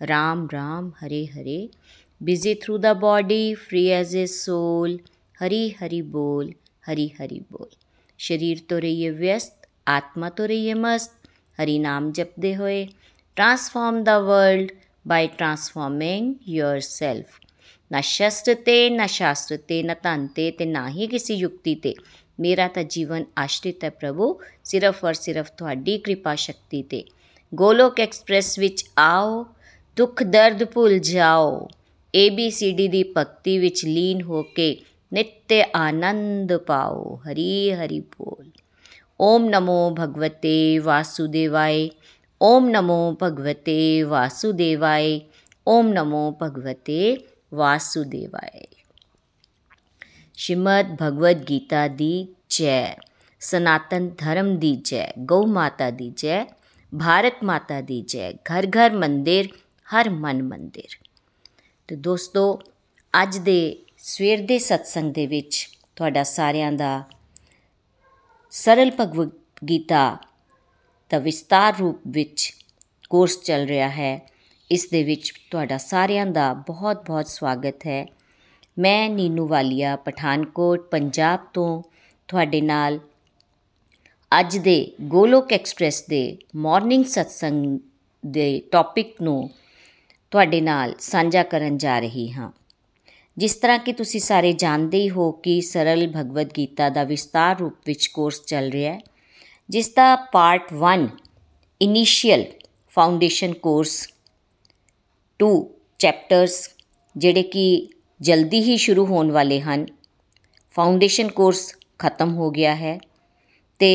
Ram Ram Hare Hare. Busy through the body, free as a soul. Hari Hari Bol, Hari Hari Bol. ਸਰੀਰ ਤੋਂ ਰਹੀਏ ਵਿਅਸਤ ਆਤਮਾ ਤੋਂ ਰਹੀਏ ਮਸਤ ਹਰੀ ਨਾਮ ਜਪਦੇ ਹੋਏ transform the world by transforming yourself ਨਾ ਸ਼ਸਤਰ ਤੇ ਨਾ ਸ਼ਾਸਤਰ ਤੇ ਨਾ ਤਨ ਤੇ ਤੇ ਨਾ ਹੀ ਕਿਸੇ ਯੁਕਤੀ ਤੇ ਮੇਰਾ ਤਾਂ ਜੀਵਨ ਆਸ਼ਰਿਤ ਹੈ ਪ੍ਰਭੂ ਸਿਰਫ ਔਰ ਸਿਰਫ ਤੁਹਾਡੀ ਕਿਰਪਾ ਸ਼ਕਤੀ ਤੇ ਗੋਲੋਕ ਐਕਸਪ੍ਰੈਸ ਵਿੱਚ ਆਓ ਦੁੱਖ ਦਰਦ ਭੁੱਲ ਜਾਓ। ABCD ਦੀ ਭਗਤੀ ਵਿੱਚ ਲੀਨ ਹੋ ਕੇ ਨਿੱਤ ਆਨੰਦ ਪਾਓ। ਹਰੀ ਹਰੀ ਬੋਲ। ਓਮ ਨਮੋ ਭਗਵਤੇ ਵਾਸੁਦੇਵਾਏ। ਓਮ ਨਮੋ ਭਗਵਤੇ ਵਾਸੁਦੇਵਾਏ। ਓਮ ਨਮੋ ਭਗਵਤੇ ਵਾਸੁਦੇਵਾਏ। ਸ਼੍ਰੀਮਦ ਭਗਵਦ ਗੀਤਾ ਦੀ ਜੈ। ਸਨਾਤਨ ਧਰਮ ਦੀ ਜੈ। ਗਊ ਮਾਤਾ ਦੀ ਜੈ। ਭਾਰਤ ਮਾਤਾ ਦੀ ਜੈ। ਘਰ ਘਰ ਮੰਦਿਰ ਹਰ ਮਨ ਮੰਦਿਰ। ਤੇ ਦੋਸਤੋ, ਅੱਜ ਦੇ ਸਵੇਰ ਦੇ ਸਤਸੰਗ ਦੇ ਵਿੱਚ ਤੁਹਾਡਾ ਸਾਰਿਆਂ ਦਾ ਸਰਲ ਭਗਵਦ ਗੀਤਾ ਦਾ ਵਿਸਤਾਰ ਰੂਪ ਵਿੱਚ ਕੋਰਸ ਚੱਲ ਰਿਹਾ ਹੈ। ਇਸ ਦੇ ਵਿੱਚ ਤੁਹਾਡਾ ਸਾਰਿਆਂ ਦਾ ਬਹੁਤ-ਬਹੁਤ ਸਵਾਗਤ ਹੈ। ਮੈਂ ਨੀਨੂ ਵਾਲੀਆ, ਪਠਾਨਕੋਟ, ਪੰਜਾਬ ਤੋਂ ਤੁਹਾਡੇ ਨਾਲ ਅੱਜ ਦੇ ਗੋਲੋਕ ਐਕਸਪ੍ਰੈਸ ਦੇ ਮਾਰਨਿੰਗ ਸਤਸੰਗ ਦੇ ਟੌਪਿਕ ਨੂੰ ਤੁਹਾਡੇ ਨਾਲ ਸਾਂਝਾ ਕਰਨ ਜਾ ਰਹੀ ਹਾਂ। ਜਿਸ ਤਰ੍ਹਾਂ ਕਿ ਤੁਸੀਂ ਸਾਰੇ ਜਾਣਦੇ ਹੀ ਹੋ ਕਿ ਸਰਲ ਭਗਵਦ ਗੀਤਾ ਦਾ ਵਿਸਤਾਰ ਰੂਪ ਵਿੱਚ ਕੋਰਸ ਚੱਲ ਰਿਹਾ ਹੈ, ਜਿਸ ਦਾ part 1 initial foundation course 2 chapters ਜਿਹੜੇ ਕਿ ਜਲਦੀ ਹੀ ਸ਼ੁਰੂ ਹੋਣ ਵਾਲੇ ਹਨ ਫਾਊਂਡੇਸ਼ਨ ਕੋਰਸ ਖਤਮ ਹੋ ਗਿਆ ਹੈ ਤੇ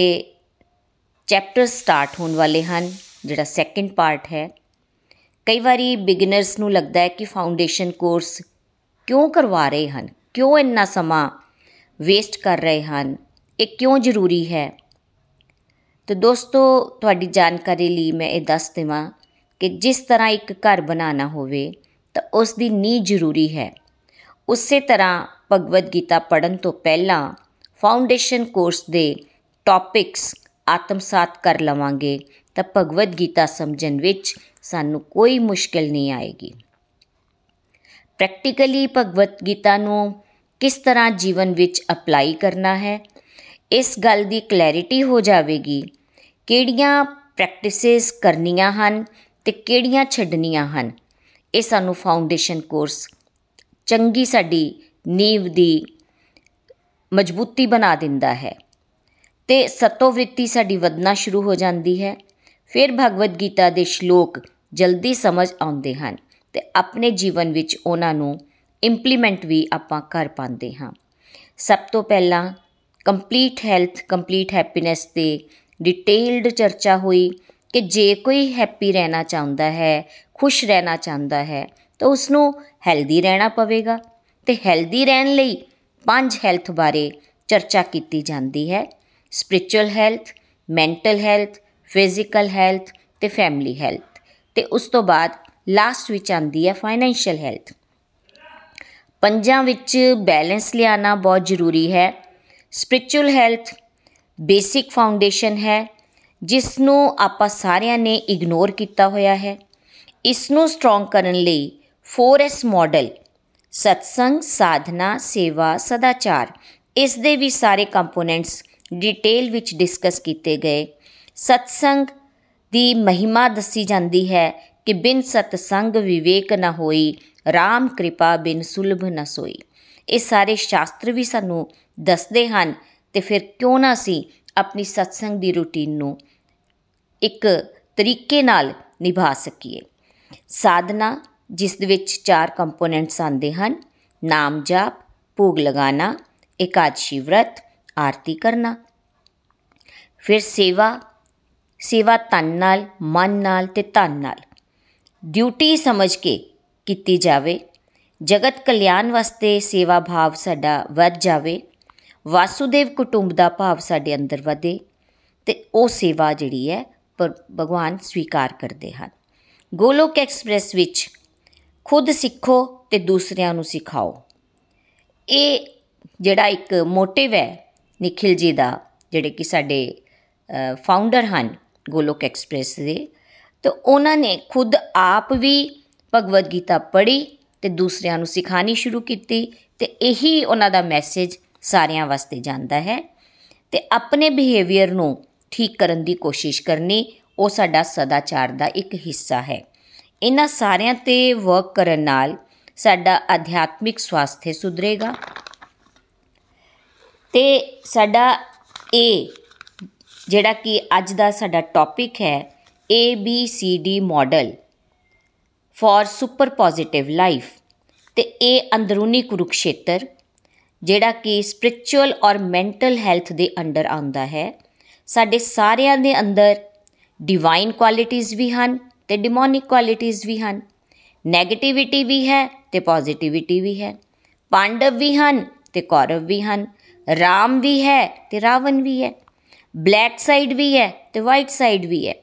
ਚੈਪਟਰ ਸਟਾਰਟ ਹੋਣ ਵਾਲੇ ਹਨ, ਜਿਹੜਾ ਸੈਕੰਡ ਪਾਰਟ ਹੈ। ਕਈ ਵਾਰੀ ਬਿਗਨਰਸ ਨੂੰ ਲੱਗਦਾ ਹੈ ਕਿ ਫਾਊਂਡੇਸ਼ਨ ਕੋਰਸ ਕਿਉਂ ਕਰਵਾ ਰਹੇ ਹਨ? ਕਿਉਂ ਇੰਨਾ ਸਮਾਂ ਵੇਸਟ ਕਰ ਰਹੇ ਹਨ? ਇਹ ਕਿਉਂ ਜ਼ਰੂਰੀ ਹੈ? ਤੇ ਦੋਸਤੋ, ਤੁਹਾਡੀ ਜਾਣਕਾਰੀ ਲਈ ਮੈਂ ਇਹ ਦੱਸ ਦੇਵਾਂ ਕਿ ਜਿਸ ਤਰ੍ਹਾਂ ਇੱਕ ਘਰ ਬਣਾਉਣਾ ਹੋਵੇ, ਤਾਂ ਉਸ ਦੀ ਨੀਂਹ ਜ਼ਰੂਰੀ ਹੈ। ਉਸੇ ਤਰ੍ਹਾਂ ਭਗਵਦ ਗੀਤਾ ਪੜਨ ਤੋਂ ਪਹਿਲਾਂ ਫਾਊਂਡੇਸ਼ਨ ਕੋਰਸ ਦੇ ਟੌਪਿਕਸ ਆਤਮਸਾਤ ਕਰ ਲਵਾਂਗੇ, ਤਾਂ ਭਗਵਦ ਗੀਤਾ ਸਮਝਣ ਵਿੱਚ ਸਾਨੂੰ ਕੋਈ ਮੁਸ਼ਕਲ ਨਹੀਂ ਆਏਗੀ। ਪ੍ਰੈਕਟੀਕਲੀ ਭਗਵਤ ਗੀਤਾ ਨੂੰ ਕਿਸ ਤਰ੍ਹਾਂ ਜੀਵਨ ਵਿੱਚ ਅਪਲਾਈ ਕਰਨਾ ਹੈ, ਇਸ ਗੱਲ ਦੀ ਕਲੈਰਿਟੀ ਹੋ ਜਾਵੇਗੀ, ਕਿਹੜੀਆਂ ਪ੍ਰੈਕਟਿਸਿਸ ਕਰਨੀਆਂ ਹਨ ਤੇ ਕਿਹੜੀਆਂ ਛੱਡਣੀਆਂ ਹਨ। ਇਹ ਸਾਨੂੰ ਫਾਊਂਡੇਸ਼ਨ ਕੋਰਸ ਚੰਗੀ ਸਾਡੀ ਨੀਂਵ ਦੀ ਮਜ਼ਬੂਤੀ ਬਣਾ ਦਿੰਦਾ ਹੈ ਤੇ ਸਤੋ ਵ੍ਰਿਤੀ ਸਾਡੀ ਵਧਣਾ ਸ਼ੁਰੂ ਹੋ ਜਾਂਦੀ ਹੈ। ਫਿਰ ਭਗਵਦ ਗੀਤਾ ਦੇ ਸ਼ਲੋਕ ਜਲਦੀ ਸਮਝ ਆਉਂਦੇ ਹਨ ਤੇ ਆਪਣੇ ਜੀਵਨ ਵਿੱਚ ਉਹਨਾਂ ਨੂੰ ਇੰਪਲੀਮੈਂਟ ਵੀ ਆਪਾਂ ਕਰ ਪਾਉਂਦੇ ਹਾਂ। ਸਭ ਤੋਂ ਪਹਿਲਾਂ ਕੰਪਲੀਟ ਹੈਲਥ ਕੰਪਲੀਟ ਹੈਪੀਨੈਸ ਤੇ ਡਿਟੇਲਡ ਚਰਚਾ ਹੋਈ ਕਿ ਜੇ ਕੋਈ ਹੈਪੀ ਰਹਿਣਾ ਚਾਹੁੰਦਾ ਹੈ, ਖੁਸ਼ ਰਹਿਣਾ ਚਾਹੁੰਦਾ ਹੈ, ਤਾਂ ਉਸ ਨੂੰ ਹੈਲਦੀ ਰਹਿਣਾ ਪਵੇਗਾ ਤੇ ਹੈਲਦੀ ਰਹਿਣ ਲਈ ਪੰਜ ਹੈਲਥ ਬਾਰੇ ਚਰਚਾ ਕੀਤੀ ਜਾਂਦੀ ਹੈ। Spiritual health mental health physical health ਤੇ ਫੈਮਿਲੀ ਹੈਲਥ ਤੇ ਉਸ ਤੋਂ ਬਾਅਦ ਲਾਸਟ ਵਿੱਚ ਆਂਦੀ ਹੈ ਫਾਈਨੈਂਸ਼ੀਅਲ ਹੈਲਥ ਪੰਜਾਂ ਵਿੱਚ ਬੈਲੈਂਸ ਲਿਆਣਾ ਬਹੁਤ ਜ਼ਰੂਰੀ ਹੈ। ਸਪਿਰਚੁਅਲ ਹੈਲਥ ਬੇਸਿਕ ਫਾਊਂਡੇਸ਼ਨ ਹੈ ਜਿਸ ਨੂੰ ਆਪਾਂ ਸਾਰਿਆਂ ਨੇ ਇਗਨੋਰ ਕੀਤਾ ਹੋਇਆ ਹੈ। ਇਸ ਨੂੰ ਸਟਰੋਂਗ ਕਰਨ ਲਈ 4S ਮਾਡਲ ਸਤਸੰਗ ਸਾਧਨਾ ਸੇਵਾ ਸਦਾਚਾਰ ਇਸ ਦੇ ਵੀ ਸਾਰੇ ਕੰਪੋਨੈਂਟਸ ਡਿਟੇਲ ਵਿੱਚ ਡਿਸਕਸ ਕੀਤੇ ਗਏ। ਸਤਸੰਗ ਦੀ ਮਹਿਮਾ ਦੱਸੀ ਜਾਂਦੀ ਹੈ ਕਿ ਬਿਨ ਸਤਸੰਗ ਵਿਵੇਕ ਨਾ ਹੋਈ RAM ਕਿਰਪਾ ਬਿਨ ਸੁਲਭ ਨਾ ਸੋਈ। ਇਹ ਸਾਰੇ ਸ਼ਾਸਤਰ ਵੀ ਸਾਨੂੰ ਦੱਸਦੇ ਹਨ ਤੇ ਫਿਰ ਕਿਉਂ ਨਾ ਅਸੀਂ ਆਪਣੀ ਸਤਸੰਗ ਦੀ ਰੁਟੀਨ ਨੂੰ ਇੱਕ ਤਰੀਕੇ ਨਾਲ ਨਿਭਾ ਸਕੀਏ। ਸਾਧਨਾ, ਜਿਸ ਦੇ ਵਿੱਚ ਚਾਰ ਕੰਪੋਨੈਂਟਸ ਆਉਂਦੇ ਹਨ, ਨਾਮ ਜਾਪ, ਭੋਗ ਲਗਾਣਾ ਇਕਾਦਸ਼ੀ ਵਰਤ, ਆਰਤੀ ਕਰਨਾ। ਫਿਰ ਸੇਵਾ ਸੇਵਾ ਤਨ ਨਾਲ, ਮਨ ਨਾਲ ਤੇ ਧਨ ਨਾਲ। ਡਿਊਟੀ ਸਮਝ ਕੇ ਕੀਤੀ ਜਾਵੇ। ਜਗਤ ਕਲਿਆਣ ਵਾਸਤੇ ਸੇਵਾ ਭਾਵ ਸਾਡਾ ਵੱਧ ਜਾਵੇ। ਵਾਸੂਦੇਵ ਕੁਟੁੰਬ ਦਾ ਭਾਵ ਸਾਡੇ ਅੰਦਰ ਵਧੇ ਤੇ ਉਹ ਸੇਵਾ ਜਿਹੜੀ ਹੈ ਪਰ ਭਗਵਾਨ ਸਵੀਕਾਰ ਕਰਦੇ ਹਨ। ਗੋਲੋਕ ਐਕਸਪ੍ਰੈਸ ਵਿੱਚ ਖੁਦ ਸਿੱਖੋ ਤੇ ਦੂਸਰਿਆਂ ਨੂੰ ਸਿਖਾਓ। ਇਹ ਜਿਹੜਾ ਇੱਕ ਮੋਟਿਵ ਹੈ, ਨikhil ji ਦਾ, ਜਿਹੜੇ ਕਿ ਸਾਡੇ ਫਾਊਂਡਰ ਹਨ ਗੋਲੋਕ ਐਕਸਪ੍ਰੈਸ ਦੇ। ਤੇ ਉਹਨਾਂ ਨੇ ਖੁਦ ਆਪ ਵੀ ਭਗਵਦ ਗੀਤਾ ਪੜ੍ਹੀ ਤੇ ਦੂਸਰਿਆਂ ਨੂੰ ਸਿਖਾਣੀ ਸ਼ੁਰੂ ਕੀਤੀ ਤੇ ਇਹੀ ਉਹਨਾਂ ਦਾ ਮੈਸੇਜ ਸਾਰਿਆਂ ਵਾਸਤੇ ਜਾਂਦਾ ਹੈ। ਤੇ ਆਪਣੇ ਬਿਹੇਵੀਅਰ ਨੂੰ ਠੀਕ ਕਰਨ ਦੀ ਕੋਸ਼ਿਸ਼ ਕਰਨੀ ਉਹ ਸਾਡਾ ਸਦਾਚਾਰ ਦਾ ਇੱਕ ਹਿੱਸਾ ਹੈ। ਇਹਨਾਂ ਸਾਰਿਆਂ ਤੇ ਵਰਕ ਕਰਨ ਨਾਲ ਸਾਡਾ ਅਧਿਆਤਮਿਕ ਸਵਾਸਥ ਸੁਧਰੇਗਾ। ਤੇ ਸਾਡਾ ਇਹ ਜਿਹੜਾ ਕਿ ਅੱਜ ਦਾ ਸਾਡਾ ਟੌਪਿਕ ਹੈ A, B, C, D model for super positive life ਤੇ ਇਹ ਅੰਦਰੂਨੀ ਕੁਰੂਕਸ਼ੇਤਰ, ਜਿਹੜਾ ਕਿ ਸਪਿਰਚੁਅਲ ਔਰ ਮੈਂਟਲ ਹੈਲਥ ਦੇ ਅੰਡਰ ਆਉਂਦਾ ਹੈ। ਸਾਡੇ ਸਾਰਿਆਂ ਦੇ ਅੰਦਰ ਡਿਵਾਈਨ ਕੁਆਲਿਟੀਆਂ ਵੀ ਹਨ ਤੇ ਡਿਮੋਨਿਕ ਕੁਆਲਿਟੀਆਂ ਵੀ ਹਨ। 네ਗੇਟਿਵਿਟੀ ਵੀ ਹੈ ਤੇ ਪੋਜ਼ਿਟਿਵਿਟੀ ਵੀ ਹੈ। ਪਾਂਡਵ ਵੀ ਹਨ ਤੇ ਕੌਰਵ ਵੀ ਹਨ। ਰਾਮ ਵੀ ਹੈ ਤੇ ਰਾਵਣ ਵੀ ਹੈ। ਬਲੈਕ ਸਾਈਡ ਵੀ ਹੈ ਤੇ ਵਾਈਟ ਸਾਈਡ ਵੀ ਹੈ।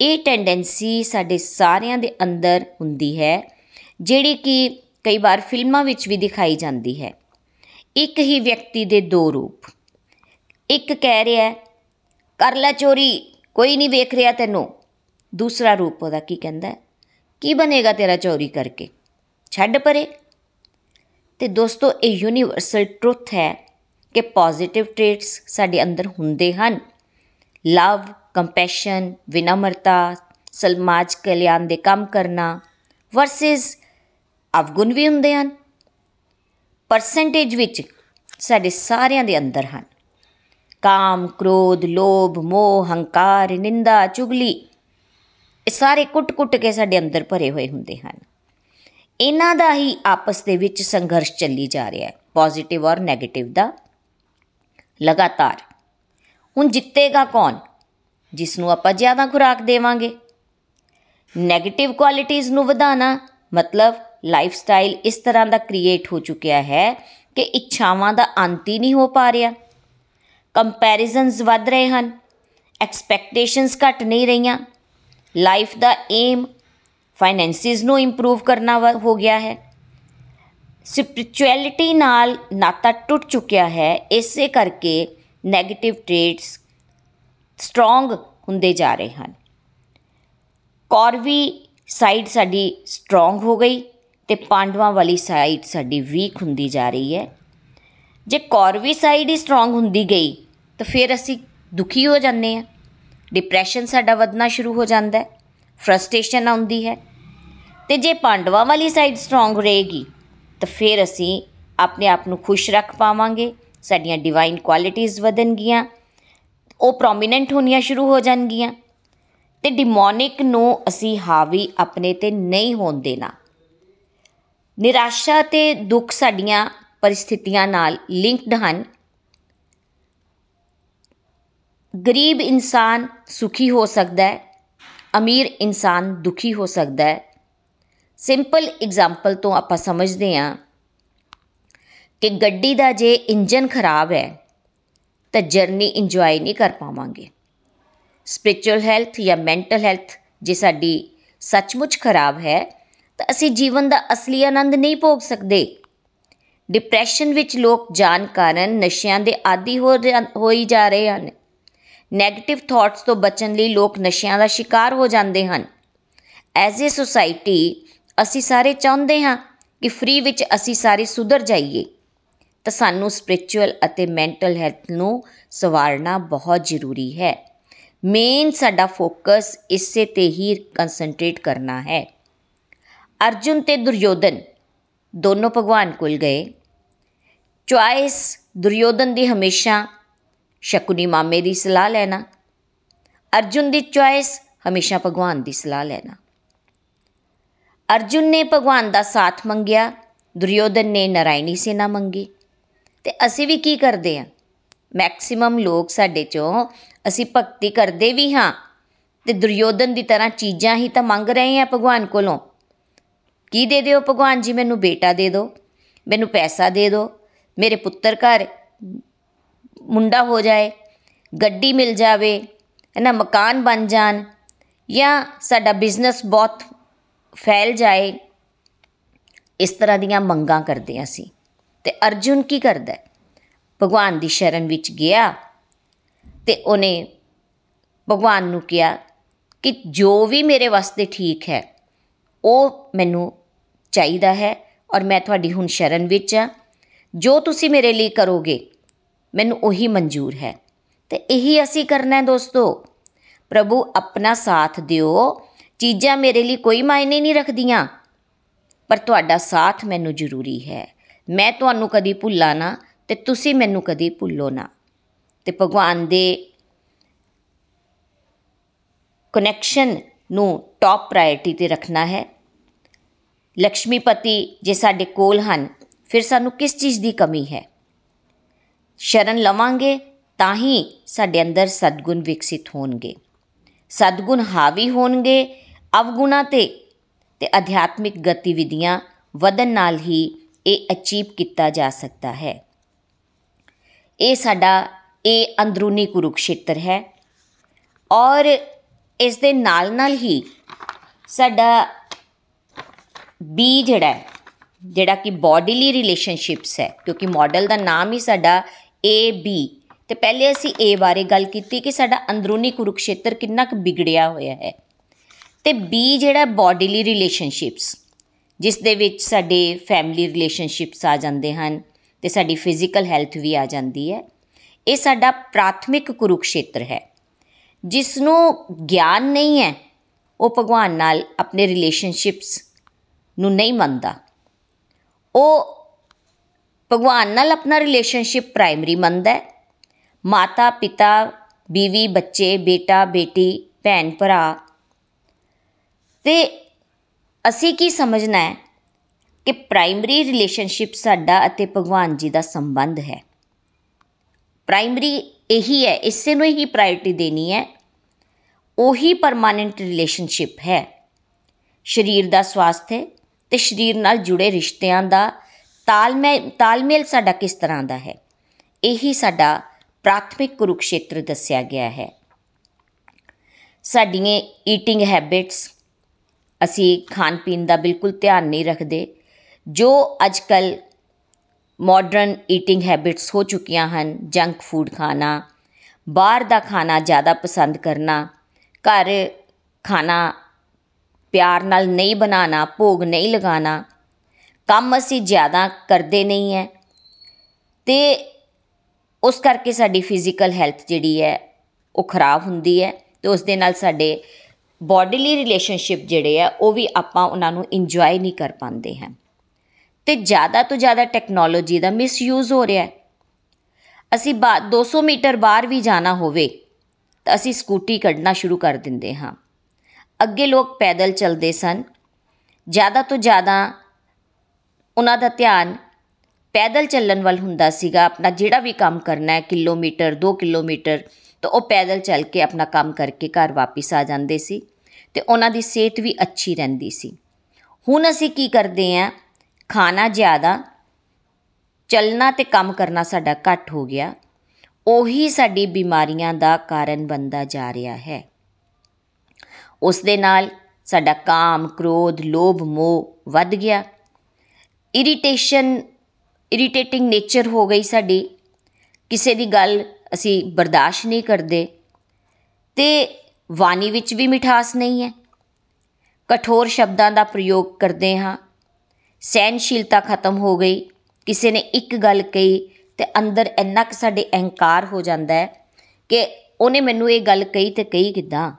ਇਹ ਟੈਂਡੈਂਸੀ ਸਾਡੇ ਸਾਰਿਆਂ ਦੇ ਅੰਦਰ ਹੁੰਦੀ ਹੈ, ਜਿਹੜੀ ਕਿ ਕਈ ਵਾਰ ਫਿਲਮਾਂ ਵਿੱਚ ਵੀ ਦਿਖਾਈ ਜਾਂਦੀ ਹੈ। ਇੱਕ ਹੀ ਵਿਅਕਤੀ ਦੇ ਦੋ ਰੂਪ। ਇੱਕ ਕਹਿ ਰਿਹਾ, ਕਰ ਲੈ ਚੋਰੀ, ਕੋਈ ਨਹੀਂ ਵੇਖ ਰਿਹਾ ਤੈਨੂੰ। ਦੂਸਰਾ ਰੂਪ ਉਹਦਾ ਕੀ ਕਹਿੰਦਾ, ਕੀ ਬਣੇਗਾ ਤੇਰਾ ਚੋਰੀ ਕਰਕੇ? ਛੱਡ ਪਰੇ? ਤੇ ਦੋਸਤੋ, ਇਹ ਯੂਨੀਵਰਸਲ ਟਰੁੱਥ ਹੈ ਕਿ ਪੋਜ਼ਿਟਿਵ ਟ੍ਰੇਟਸ ਸਾਡੇ ਅੰਦਰ ਹੁੰਦੇ ਹਨ। ਲਵ ਕੰਪੈਸ਼ਨ ਵਿਨਮਰਤਾ, ਸਮਾਜ ਕਲਿਆਣ ਦੇ ਕੰਮ ਕਰਨਾ ਵਰਸਸ ਅਵਗੁਣ ਵੀ ਹੁੰਦੇ ਹਨ। ਪਰਸੈਂਟੇਜ ਵਿੱਚ ਸਾਡੇ ਸਾਰਿਆਂ ਦੇ ਅੰਦਰ ਹਨ। ਕਾਮ, ਕ੍ਰੋਧ, ਲੋਭ, ਮੋਹ, ਹੰਕਾਰ, ਨਿੰਦਾ, ਚੁਗਲੀ, ਇਹ ਸਾਰੇ ਕੁੱਟ-ਕੁੱਟ ਕੇ ਸਾਡੇ ਅੰਦਰ ਭਰੇ ਹੋਏ ਹੁੰਦੇ ਹਨ। ਇਹਨਾਂ ਦਾ ਹੀ ਆਪਸ ਦੇ ਵਿੱਚ ਸੰਘਰਸ਼ ਚੱਲੀ ਜਾ ਰਿਹਾ ਹੈ ਪੋਜ਼ਿਟਿਵ ਔਰ 네ਗੇਟਿਵ ਦਾ। ਲਗਾਤਾਰ। ਹੁਣ ਜਿੱਤੇਗਾ ਕੌਣ? ਜਿਸ ਨੂੰ ਆਪਾਂ ਜ਼ਿਆਦਾ ਖੁਰਾਕ ਦੇਵਾਂਗੇ। 네ਗੇਟਿਵ ਕੁਆਲਿਟੀਆਂ ਨੂੰ ਵਧਾਣਾ ਮਤਲਬ ਲਾਈਫ ਸਟਾਈਲ ਇਸ ਤਰ੍ਹਾਂ ਦਾ ਕ੍ਰੀਏਟ ਹੋ ਚੁੱਕਿਆ ਹੈ ਕਿ ਇੱਛਾਵਾਂ ਦਾ ਅੰਤ ਹੀ ਨਹੀਂ ਹੋ ਪਾ ਰਿਹਾ। ਕੰਪੈਰੀਜ਼ਨਸ ਵੱਧ ਰਹੇ ਹਨ। ਐਕਸਪੈਕਟੇਸ਼ਨਸ ਘਟ ਨਹੀਂ ਰਹੀਆਂ। ਲਾਈਫ ਦਾ ਏਮ ਫਾਈਨੈਂਸਿਸ ਨੂੰ ਇੰਪਰੂਵ ਕਰਨਾ ਹੋ ਗਿਆ ਹੈ। ਸਪਿਰਚੁਅਲਿਟੀ ਨਾਲ ਨਾਤਾ ਟੁੱਟ ਚੁੱਕਿਆ ਹੈ, ਇਸੇ ਕਰਕੇ 네ਗੇਟਿਵ ਟ੍ਰੇਟਸ ਸਟਰੋਂਗ ਹੁੰਦੇ ਜਾ ਰਹੇ ਹਨ। ਕੌਰਵੀ ਸਾਈਡ ਸਾਡੀ ਸਟਰੋਂਗ ਹੋ ਗਈ ਤੇ ਪਾਂਡਵਾਂ ਵਾਲੀ ਸਾਈਡ ਸਾਡੀ ਵੀਕ ਹੁੰਦੀ ਜਾ ਰਹੀ ਹੈ। ਜੇ ਕੌਰਵੀ ਸਾਈਡ ਹੀ ਸਟਰੋਂਗ ਹੁੰਦੀ ਗਈ, ਤਾਂ ਫਿਰ ਅਸੀਂ ਦੁਖੀ ਹੋ ਜਾਂਦੇ ਆ ਡਿਪਰੈਸ਼ਨ ਸਾਡਾ ਵਧਣਾ ਸ਼ੁਰੂ ਹੋ ਜਾਂਦਾ ਹੈ ਫਰਸਟ੍ਰੇਸ਼ਨ ਆਉਂਦੀ ਹੈ। ਤੇ ਜੇ ਪਾਂਡਵਾਂ ਵਾਲੀ ਸਾਈਡ ਸਟਰੋਂਗ ਰਹੇਗੀ ਤਾਂ ਫਿਰ ਅਸੀਂ ਆਪਣੇ ਆਪ ਨੂੰ ਖੁਸ਼ ਰੱਖ ਪਾਵਾਂਗੇ, ਸਾਡੀਆਂ ਡਿਵਾਈਨ ਕੁਆਲਿਟੀਆਂ ਵਧਣਗੀਆਂ, ਉਹ ਪ੍ਰੋਮਿਨੈਂਟ ਹੋਣੀਆਂ ਸ਼ੁਰੂ ਹੋ ਜਾਣਗੀਆਂ। ਤੇ ਡਿਮੋਨਿਕ ਨੂੰ ਅਸੀਂ ਹਾਵੀ ਆਪਣੇ ਤੇ ਨਹੀਂ ਹੋਣ ਦੇਣਾ। ਨਿਰਾਸ਼ਾ ਤੇ ਦੁੱਖ ਸਾਡੀਆਂ ਪਰਿਸਥਿਤੀਆਂ ਨਾਲ ਲਿੰਕਡ ਹਨ। ਗਰੀਬ ਇਨਸਾਨ ਸੁਖੀ ਹੋ ਸਕਦਾ ਹੈ, ਅਮੀਰ ਇਨਸਾਨ ਦੁਖੀ ਹੋ ਸਕਦਾ ਹੈ ਸਿੰਪਲ ਐਗਜ਼ਾਮਪਲ ਤੋਂ ਆਪਾਂ ਸਮਝਦੇ ਹਾਂ ਕਿ ਗੱਡੀ ਦਾ ਜੇ ਇੰਜਨ ਖਰਾਬ ਹੈ, ਤਾਂ ਜਰਨੀ ਇੰਜੋਏ ਨਹੀਂ ਕਰ ਪਾਵਾਂਗੇ। ਸਪਿਰਚੁਅਲ ਹੈਲਥ ਜਾਂ ਮੈਂਟਲ ਹੈਲਥ ਜੇ ਸਾਡੀ ਸੱਚਮੁੱਚ ਖਰਾਬ ਹੈ, ਤਾਂ ਅਸੀਂ ਜੀਵਨ ਦਾ ਅਸਲੀ ਆਨੰਦ ਨਹੀਂ ਭੋਗ ਸਕਦੇ। ਡਿਪਰੈਸ਼ਨ ਵਿੱਚ ਲੋਕ ਜਾਣ ਕਾਰਨ ਨਸ਼ਿਆਂ ਦੇ ਆਦੀ ਹੋ ਹੋਈ ਜਾ ਰਹੇ ਹਨ। 네ਗੇਟਿਵ ਥਾਟਸ ਤੋਂ ਬਚਣ ਲਈ ਲੋਕ ਨਸ਼ਿਆਂ ਦਾ ਸ਼ਿਕਾਰ ਹੋ ਜਾਂਦੇ ਹਨ। ਐਜ਼ ਅ ਸੋਸਾਇਟੀ ਅਸੀਂ ਸਾਰੇ ਚਾਹੁੰਦੇ ਹਾਂ ਕਿ ਫ੍ਰੀ ਵਿੱਚ ਅਸੀਂ ਸਾਰੇ ਸੁਧਰ ਜਾਈਏ। ਤਾਂ ਸਾਨੂੰ ਸਪਿਰਚੁਅਲ ਅਤੇ ਮੈਂਟਲ ਹੈਲਥ ਨੂੰ ਸਵਾਰਨਾ ਬਹੁਤ ਜ਼ਰੂਰੀ ਹੈ। ਮੇਨ ਸਾਡਾ ਫੋਕਸ ਇਸੇ ਤੇ ਹੀ ਕਨਸੈਂਟਰੇਟ ਕਰਨਾ ਹੈ। ਅਰਜੁਨ ਤੇ ਦੁਰਯੋਧਨ ਦੋਨੋਂ ਭਗਵਾਨ ਕੋਲ ਗਏ। ਚੁਆਇਸ ਦੁਰਯੋਧਨ ਦੀ ਹਮੇਸ਼ਾ ਸ਼ਕੁਨੀ ਮਾਮੇ ਦੀ ਸਲਾਹ ਲੈਣਾ। ਅਰਜੁਨ ਦੀ ਚੁਆਇਸ ਹਮੇਸ਼ਾ ਭਗਵਾਨ ਦੀ ਸਲਾਹ ਲੈਣਾ। ਅਰਜੁਨ ਨੇ ਭਗਵਾਨ ਦਾ ਸਾਥ ਮੰਗਿਆ, ਦੁਰਯੋਧਨ ਨੇ ਨਰਾਇਣੀ ਸੇਨਾ ਮੰਗੀ। ਤੇ ਅਸੀਂ ਵੀ ਕੀ ਕਰਦੇ ਆ? ਮੈਕਸਿਮਮ ਲੋਕ ਸਾਡੇ ਚੋਂ ਅਸੀਂ ਭਗਤੀ ਕਰਦੇ ਵੀ ਹਾਂ ਤੇ ਦੁਰਯੋਧਨ ਦੀ ਤਰ੍ਹਾਂ ਚੀਜ਼ਾਂ ਹੀ ਤਾਂ ਮੰਗ ਰਹੇ ਆ ਭਗਵਾਨ ਕੋਲੋਂ। ਕੀ ਦੇ ਦਿਓ ਭਗਵਾਨ ਜੀ? ਮੈਨੂੰ ਬੇਟਾ ਦੇ ਦਿਓ, ਮੈਨੂੰ ਪੈਸਾ ਦੇ ਦਿਓ, ਮੇਰੇ ਪੁੱਤਰ ਘਰ ਮੁੰਡਾ ਹੋ ਜਾਏ, ਗੱਡੀ ਮਿਲ ਜਾਵੇ ਨਾ, ਮਕਾਨ ਬਣ ਜਾਣ ਜਾਂ ਸਾਡਾ ਬਿਜ਼ਨਸ ਬਹੁਤ ਫੈਲ ਜਾਏ, ਇਸ ਤਰ੍ਹਾਂ ਦੀਆਂ ਮੰਗਾਂ ਕਰਦੇ ਹਾਂ ਅਸੀਂ ਤੇ ਅਰਜੁਨ ਕੀ ਕਰਦਾ? ਭਗਵਾਨ ਦੀ ਸ਼ਰਨ ਵਿੱਚ ਗਿਆ ਤੇ ਉਹਨੇ ਭਗਵਾਨ ਨੂੰ ਕਿਹਾ ਕਿ ਜੋ ਵੀ ਮੇਰੇ ਵਾਸਤੇ ਠੀਕ ਹੈ, ਉਹ ਮੈਨੂੰ ਚਾਹੀਦਾ ਹੈ ਔਰ ਮੈਂ ਤੁਹਾਡੀ ਹੁਣ ਸ਼ਰਨ ਵਿੱਚ ਆ ਜੋ ਤੁਸੀਂ ਮੇਰੇ ਲਈ ਕਰੋਗੇ, ਮੈਨੂੰ ਉਹੀ ਮਨਜ਼ੂਰ ਹੈ। ਤੇ ਇਹੀ ਅਸੀਂ ਕਰਨਾ ਹੈ ਦੋਸਤੋ। ਪ੍ਰਭੂ, ਆਪਣਾ ਸਾਥ ਦਿਓ ਚੀਜ਼ਾਂ ਮੇਰੇ ਲਈ ਕੋਈ ਮਾਇਨੇ ਨਹੀਂ ਰੱਖਦੀਆਂ। ਪਰ ਤੁਹਾਡਾ ਸਾਥ ਮੈਨੂੰ ਜ਼ਰੂਰੀ ਹੈ। ਮੈਂ ਤੁਹਾਨੂੰ ਕਦੀ ਭੁੱਲਾ ਨਾ ਤੇ ਤੁਸੀਂ ਮੈਨੂੰ ਕਦੀ ਭੁੱਲੋ ਨਾ। ਤੇ ਭਗਵਾਨ ਦੇ ਕਨੈਕਸ਼ਨ ਨੂੰ ਟੌਪ ਪ੍ਰਾਇੋਰਟੀ ਤੇ ਰੱਖਣਾ ਹੈ। ਲక్ష్ਮੀਪਤੀ ਜੇ ਸਾਡੇ ਕੋਲ ਹਨ, ਫਿਰ ਸਾਨੂੰ ਕਿਸ ਚੀਜ਼ ਦੀ ਕਮੀ ਹੈ? ਸ਼ਰਨ ਲਵਾਂਗੇ ਤਾਂ ਹੀ ਸਾਡੇ ਅੰਦਰ ਸਦਗੁਣ ਵਿਕਸਿਤ ਹੋਣਗੇ। ਸਦਗੁਣ ਹਾਵੀ ਹੋਣਗੇ ਅਵਗੁਣਾ ਤੇ ਤੇ ਅਧਿਆਤਮਿਕ ਗਤੀਵਿਧੀਆਂ ਵਧਨ ਨਾਲ ਹੀ ਇਹ ਅਚੀਵ ਕੀਤਾ ਜਾ ਸਕਦਾ ਹੈ। ਇਹ ਸਾਡਾ, ਇਹ ਅੰਦਰੂਨੀ ਕੁਰੂਕਸ਼ੇਤਰ ਹੈ ਔਰ ਇਸ ਦੇ ਨਾਲ ਨਾਲ ਹੀ ਸਾਡਾ ਬੀ ਜਿਹੜਾ ਜਿਹੜਾ ਕਿ ਬਾਡੀਲੀ ਰਿਲੇਸ਼ਨਸ਼ਿਪਸ ਹੈ, ਕਿਉਂਕਿ ਮਾਡਲ ਦਾ ਨਾਮ ਹੀ ਸਾਡਾ ਏ ਬੀ ਤੇ ਪਹਿਲੇ ਅਸੀਂ ਏ ਬਾਰੇ ਗੱਲ ਕੀਤੀ ਕਿ ਸਾਡਾ ਅੰਦਰੂਨੀ ਕੁਰੂਕਸ਼ੇਤਰ ਕਿੰਨਾ ਕੁ ਵਿਗੜਿਆ ਹੋਇਆ ਹੈ। ਤੇ ਬੀ ਜਿਹੜਾ ਬਾਡੀਲੀ ਰਿਲੇਸ਼ਨਸ਼ਿਪਸ ਜਿਸ ਦੇ ਵਿੱਚ ਸਾਡੇ ਫੈਮਿਲੀ ਰਿਲੇਸ਼ਨਸ਼ਿਪਸ ਆ ਜਾਂਦੇ ਹਨ ਤੇ ਸਾਡੀ ਫਿਜ਼ੀਕਲ ਹੈਲਥ ਵੀ ਆ ਜਾਂਦੀ ਹੈ, ਇਹ ਸਾਡਾ ਪ੍ਰਾਥਮਿਕ ਕੁਰੂਕਸ਼ੇਤਰ ਹੈ। ਜਿਸ ਨੂੰ ਗਿਆਨ ਨਹੀਂ ਹੈ, ਉਹ ਭਗਵਾਨ ਨਾਲ ਆਪਣੇ ਰਿਲੇਸ਼ਨਸ਼ਿਪਸ ਨੂੰ ਨਹੀਂ ਮੰਨਦਾ। ਉਹ ਭਗਵਾਨ ਨਾਲ ਆਪਣਾ ਰਿਲੇਸ਼ਨਸ਼ਿਪ ਪ੍ਰਾਇਮਰੀ ਮੰਨਦਾ ਹੈ। ਮਾਤਾ ਪਿਤਾ ਬੀਵੀ, ਬੱਚੇ, ਬੇਟਾ, ਬੇਟੀ ਭੈਣ ਭਰਾ ਤੇ ਅਸੀਂ ਕੀ ਸਮਝਣਾ ਹੈ ਕਿ ਪ੍ਰਾਇਮਰੀ ਰਿਲੇਸ਼ਨਸ਼ਿਪ ਸਾਡਾ ਅਤੇ ਭਗਵਾਨ ਜੀ ਦਾ ਸੰਬੰਧ ਹੈ। ਪ੍ਰਾਇਮਰੀ ਇਹੀ ਹੈ, ਇਸੇ ਨੂੰ ਹੀ ਪ੍ਰਾਇੋਰਟੀ ਦੇਣੀ ਹੈ। ਉਹੀ ਪਰਮਾਨੈਂਟ ਰਿਲੇਸ਼ਨਸ਼ਿਪ ਹੈ। ਸਰੀਰ ਦਾ ਸਵਾਸਥ ਤੇ ਸਰੀਰ ਨਾਲ ਜੁੜੇ ਰਿਸ਼ਤਿਆਂ ਦਾ ਤਾਲਮੇਲ ਤਾਲਮੇਲ ਸਾਡਾ ਕਿਸ ਤਰ੍ਹਾਂ ਦਾ ਹੈ? ਇਹੀ ਸਾਡਾ ਪ੍ਰਾਥਮਿਕ ਕੁਰੂਕਸ਼ੇਤਰ ਦੱਸਿਆ ਗਿਆ ਹੈ। ਸਾਡੀਆਂ ਈਟਿੰਗ ਹੈਬਿਟਸ ਅਸੀਂ ਖਾਣ ਪੀਣ ਦਾ ਬਿਲਕੁਲ ਧਿਆਨ ਨਹੀਂ ਰੱਖਦੇ। ਜੋ ਅੱਜਕੱਲ ਮਾਡਰਨ ਈਟਿੰਗ ਹੈਬਿਟਸ ਹੋ ਚੁੱਕੀਆਂ ਹਨ ਜੰਕ ਫੂਡ ਖਾਣਾ, ਬਾਹਰ ਦਾ ਖਾਣਾ ਜ਼ਿਆਦਾ ਪਸੰਦ ਕਰਨਾ, ਘਰ ਖਾਣਾ ਪਿਆਰ ਨਾਲ ਨਹੀਂ ਬਣਾਣਾ ਭੋਗ ਨਹੀਂ ਲਗਾਣਾ ਕੰਮ ਅਸੀਂ ਜ਼ਿਆਦਾ ਕਰਦੇ ਨਹੀਂ ਹੈ ਤੇ ਉਸ ਕਰਕੇ ਸਾਡੀ ਫਿਜ਼ੀਕਲ ਹੈਲਥ ਜਿਹੜੀ ਹੈ ਉਹ ਖਰਾਬ ਹੁੰਦੀ ਹੈ ਤੇ ਉਸ ਦੇ ਨਾਲ ਸਾਡੇ ਬਾਡੀਲੀ ਰਿਲੇਸ਼ਨਸ਼ਿਪ ਜਿਹੜੇ ਆ, ਉਹ ਵੀ ਆਪਾਂ ਉਹਨਾਂ ਨੂੰ ਇੰਜੋਏ ਨਹੀਂ ਕਰ ਪਾਉਂਦੇ ਹਾਂ। ਤੇ ਜ਼ਿਆਦਾ ਤੋਂ ਜ਼ਿਆਦਾ ਟੈਕਨੋਲੋਜੀ ਦਾ ਮਿਸਯੂਜ਼ ਹੋ ਰਿਹਾ ਹੈ। ਅਸੀਂ 200 ਮੀਟਰ ਬਾਹਰ ਵੀ ਜਾਣਾ ਹੋਵੇ, ਤਾਂ ਅਸੀਂ ਸਕੂਟੀ ਕੱਢਣਾ ਸ਼ੁਰੂ ਕਰ ਦਿੰਦੇ ਹਾਂ। ਅੱਗੇ ਲੋਕ ਪੈਦਲ ਚੱਲਦੇ ਸਨ। ਜ਼ਿਆਦਾ ਤੋਂ ਜ਼ਿਆਦਾ ਉਹਨਾਂ ਦਾ ਧਿਆਨ ਪੈਦਲ ਚੱਲਣ ਵੱਲ ਹੁੰਦਾ ਸੀਗਾ। ਆਪਣਾ ਜਿਹੜਾ ਵੀ ਕੰਮ ਕਰਨਾ ਹੈ, ਕਿਲੋਮੀਟਰ 2 ਕਿਲੋਮੀਟਰ, ਤਾਂ ਉਹ ਪੈਦਲ ਚੱਲ ਕੇ ਆਪਣਾ ਕੰਮ ਕਰਕੇ ਘਰ ਵਾਪਸ ਆ ਜਾਂਦੇ ਸੀ। ਤੇ ਉਹਨਾਂ ਦੀ ਸਿਹਤ ਵੀ ਅੱਛੀ ਰਹਿੰਦੀ ਸੀ। ਹੁਣ ਅਸੀਂ ਕੀ ਕਰਦੇ ਆਂ ਖਾਣਾ ਜ਼ਿਆਦਾ, ਚੱਲਣਾ ਤੇ ਕੰਮ ਕਰਨਾ ਸਾਡਾ ਘੱਟ ਹੋ ਗਿਆ। ਉਹੀ ਸਾਡੀ ਬਿਮਾਰੀਆਂ ਦਾ ਕਾਰਨ ਬੰਦਾ ਜਾ ਰਿਹਾ ਹੈ। ਉਸ ਦੇ ਨਾਲ ਸਾਡਾ ਕਾਮ, ਕ੍ਰੋਧ, ਲੋਭ, ਮੋਹ ਵੱਧ ਗਿਆ। ਇਰੀਟੇਸ਼ਨ ਇਰੀਟੇਟਿੰਗ ਨੇਚਰ ਹੋ ਗਈ ਸਾਡੀ। ਕਿਸੇ ਦੀ ਗੱਲ ਅਸੀਂ ਬਰਦਾਸ਼ਤ ਨਹੀਂ ਕਰਦੇ। ਤੇ ਵਾਣੀ ਵਿੱਚ ਵੀ ਮਿਠਾਸ ਨਹੀਂ ਹੈ। ਕਠੋਰ ਸ਼ਬਦਾਂ ਦਾ ਪ੍ਰਯੋਗ ਕਰਦੇ ਹਾਂ। ਸਹਿਨਸ਼ੀਲਤਾ ਖਤਮ ਹੋ ਗਈ। ਕਿਸੇ ਨੇ ਇੱਕ ਗੱਲ ਕਹੀ ਤੇ ਅੰਦਰ ਇੰਨਾ ਕਿ ਸਾਡੇ ਅਹੰਕਾਰ ਹੋ ਜਾਂਦਾ ਹੈ ਕਿ ਉਹਨੇ ਮੈਨੂੰ ਇਹ ਗੱਲ ਕਹੀ ਤੇ ਕਹੀ ਕਿਦਾਂ?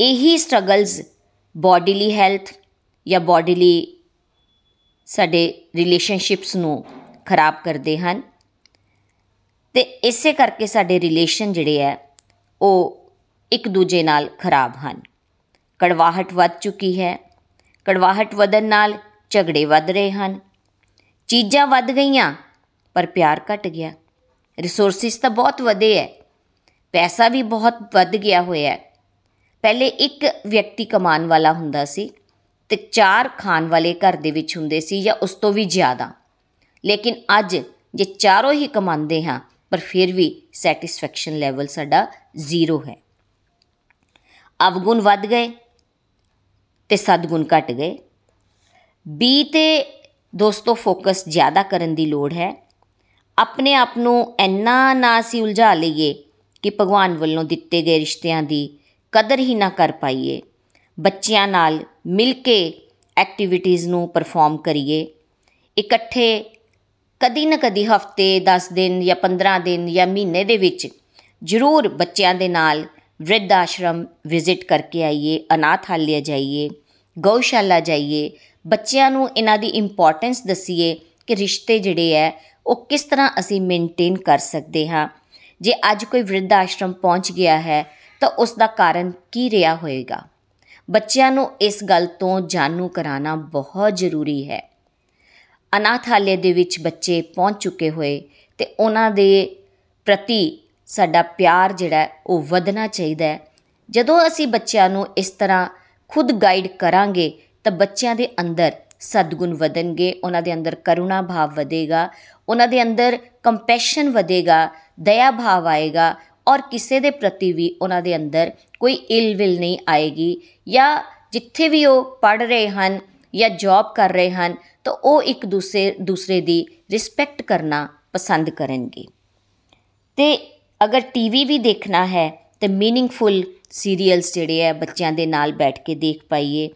ਇਹੀ ਸਟਰਗਲਸ ਬੋਡੀਲੀ ਹੈਲਥ ਜਾਂ ਬੋਡੀਲੀ ਸਾਡੇ ਰਿਲੇਸ਼ਨਸ਼ਿਪਸ ਨੂੰ ਖਰਾਬ ਕਰਦੇ ਹਨ। ਤੇ ਇਸੇ ਕਰਕੇ ਸਾਡੇ ਰਿਲੇਸ਼ਨ ਜਿਹੜੇ ਹੈ, ਉਹ ਇੱਕ ਦੂਜੇ ਨਾਲ ਖਰਾਬ ਹਨ। ਕੜਵਾਹਟ ਵੱਧ ਚੁੱਕੀ ਹੈ। ਕੜਵਾਹਟ ਵਧਣ ਨਾਲ ਝਗੜੇ ਵੱਧ ਰਹੇ ਹਨ। ਚੀਜ਼ਾਂ ਵੱਧ ਗਈਆਂ, ਪਰ ਪਿਆਰ ਘਟ ਗਿਆ। ਰਿਸੋਰਸਿਸ ਤਾਂ ਬਹੁਤ ਵਧੇ ਹੈ ਪੈਸਾ ਵੀ ਬਹੁਤ ਵੱਧ ਗਿਆ ਹੋਇਆ ਹੈ ਪਹਿਲੇ ਇੱਕ ਵਿਅਕਤੀ ਕਮਾਉਣ ਵਾਲਾ ਹੁੰਦਾ ਸੀ ਤੇ ਚਾਰ ਖਾਣ ਵਾਲੇ ਘਰ ਦੇ ਵਿੱਚ ਹੁੰਦੇ ਸੀ ਜਾਂ ਉਸ ਤੋਂ ਵੀ ਜ਼ਿਆਦਾ। ਲੇਕਿਨ ਅੱਜ ਜੇ ਚਾਰੋਂ ਹੀ ਕਮਾਉਂਦੇ ਹਾਂ, ਪਰ ਫਿਰ ਵੀ ਸੈਟੀਸਫੈਕਸ਼ਨ ਲੈਵਲ ਸਾਡਾ ਜ਼ੀਰੋ ਹੈ। ਅਵਗੁਣ ਵੱਧ ਗਏ ਤੇ ਸਦਗੁਣ ਘਟ ਗਏ। ਬੀ ਤੇ ਦੋਸਤੋ ਫੋਕਸ ਜ਼ਿਆਦਾ ਕਰਨ ਦੀ ਲੋੜ ਹੈ। ਆਪਣੇ ਆਪ ਨੂੰ ਇੰਨਾ ਨਾ ਸੀ ਉਲਝਾ ਲਈਏ ਕਿ ਭਗਵਾਨ ਵੱਲੋਂ ਦਿੱਤੇ ਗਏ ਰਿਸ਼ਤਿਆਂ ਦੀ ਕਦਰ ਹੀ ਨਾ ਕਰ ਪਾਈਏ। ਬੱਚਿਆਂ ਨਾਲ ਮਿਲ ਕੇ ਐਕਟੀਵਿਟੀਜ਼ ਨੂੰ ਪਰਫਾਰਮ ਕਰੀਏ। ਇਕੱਠੇ ਕਦੀ ਨਾ ਕਦੀ ਹਫ਼ਤੇ 10 ਦਿਨ ਜਾਂ 15 ਦਿਨ ਜਾਂ ਮਹੀਨੇ ਦੇ ਵਿੱਚ ਜ਼ਰੂਰ ਬੱਚਿਆਂ ਦੇ ਨਾਲ ਵਿਰਧ ਆਸ਼ਰਮ ਵਿਜ਼ਿਟ ਕਰਕੇ ਆਈਏ ਅਨਾਥ ਹਾਲਿਆ ਜਾਈਏ ਗਊਸ਼ਾਲਾ ਜਾਈਏ ਬੱਚਿਆਂ ਨੂੰ ਇਹਨਾਂ ਦੀ ਇੰਪੋਰਟੈਂਸ ਦਸੀਏ ਕਿ ਰਿਸ਼ਤੇ ਜਿਹੜੇ ਹੈ ਉਹ ਕਿਸ ਤਰ੍ਹਾਂ ਅਸੀਂ ਮੇਨਟੇਨ ਕਰ ਸਕਦੇ ਹਾਂ ਜੇ ਅੱਜ ਕੋਈ ਵਿਰਧ ਆਸ਼ਰਮ ਪਹੁੰਚ ਗਿਆ ਹੈ ਤਾਂ ਉਸ ਦਾ ਕਾਰਨ ਕੀ ਰਿਹਾ ਹੋਵੇਗਾ ਬੱਚਿਆਂ ਨੂੰ ਇਸ ਗੱਲ ਤੋਂ ਜਾਣੂ ਕਰਾਉਣਾ ਬਹੁਤ ਜ਼ਰੂਰੀ ਹੈ ਅਨਾਥਾਲਯ ਦੇ ਵਿੱਚ ਬੱਚੇ ਪਹੁੰਚ ਚੁੱਕੇ ਹੋਏ ਤੇ ਉਹਨਾਂ ਦੇ ਪ੍ਰਤੀ ਸਾਡਾ ਪਿਆਰ ਜਿਹੜਾ ਉਹ ਵਧਣਾ ਚਾਹੀਦਾ ਹੈ। ਜਦੋਂ ਅਸੀਂ ਬੱਚਿਆਂ ਨੂੰ ਇਸ ਤਰ੍ਹਾਂ ਖੁਦ ਗਾਈਡ ਕਰਾਂਗੇ, ਤਾਂ ਬੱਚਿਆਂ ਦੇ ਅੰਦਰ ਸਦਗੁਣ ਵਧਣਗੇ, ਉਹਨਾਂ ਦੇ ਅੰਦਰ ਕਰੁਣਾ ਭਾਵ ਵਧੇਗਾ, ਉਹਨਾਂ ਦੇ ਅੰਦਰ ਕੰਪੈਸ਼ਨ ਵਧੇਗਾ, ਦਇਆ ਭਾਵ ਆਏਗਾ ਔਰ ਕਿਸੇ ਦੇ ਪ੍ਰਤੀ ਵੀ ਉਹਨਾਂ ਦੇ ਅੰਦਰ ਕੋਈ ਇਲ ਵਿਲ ਨਹੀਂ ਆਏਗੀ ਜਾਂ ਜਿੱਥੇ ਵੀ ਉਹ ਪੜ ਰਹੇ ਹਨ ਜਾਂ ਜੌਬ ਕਰ ਰਹੇ ਹਨ, ਤਾਂ ਉਹ ਇੱਕ ਦੂਸਰੇ ਦੂਸਰੇ ਦੀ ਰਿਸਪੈਕਟ ਕਰਨਾ ਪਸੰਦ ਕਰਨਗੇ। ਤੇ ਅਗਰ ਟੀਵੀ ਵੀ ਦੇਖਣਾ ਹੈ, ਤੇ ਮੀਨਿੰਗਫੁਲ ਸੀਰੀਅਲਸ ਜਿਹੜੇ ਆ ਬੱਚਿਆਂ ਦੇ ਨਾਲ ਬੈਠ ਕੇ ਦੇਖ ਪਾਈਏ,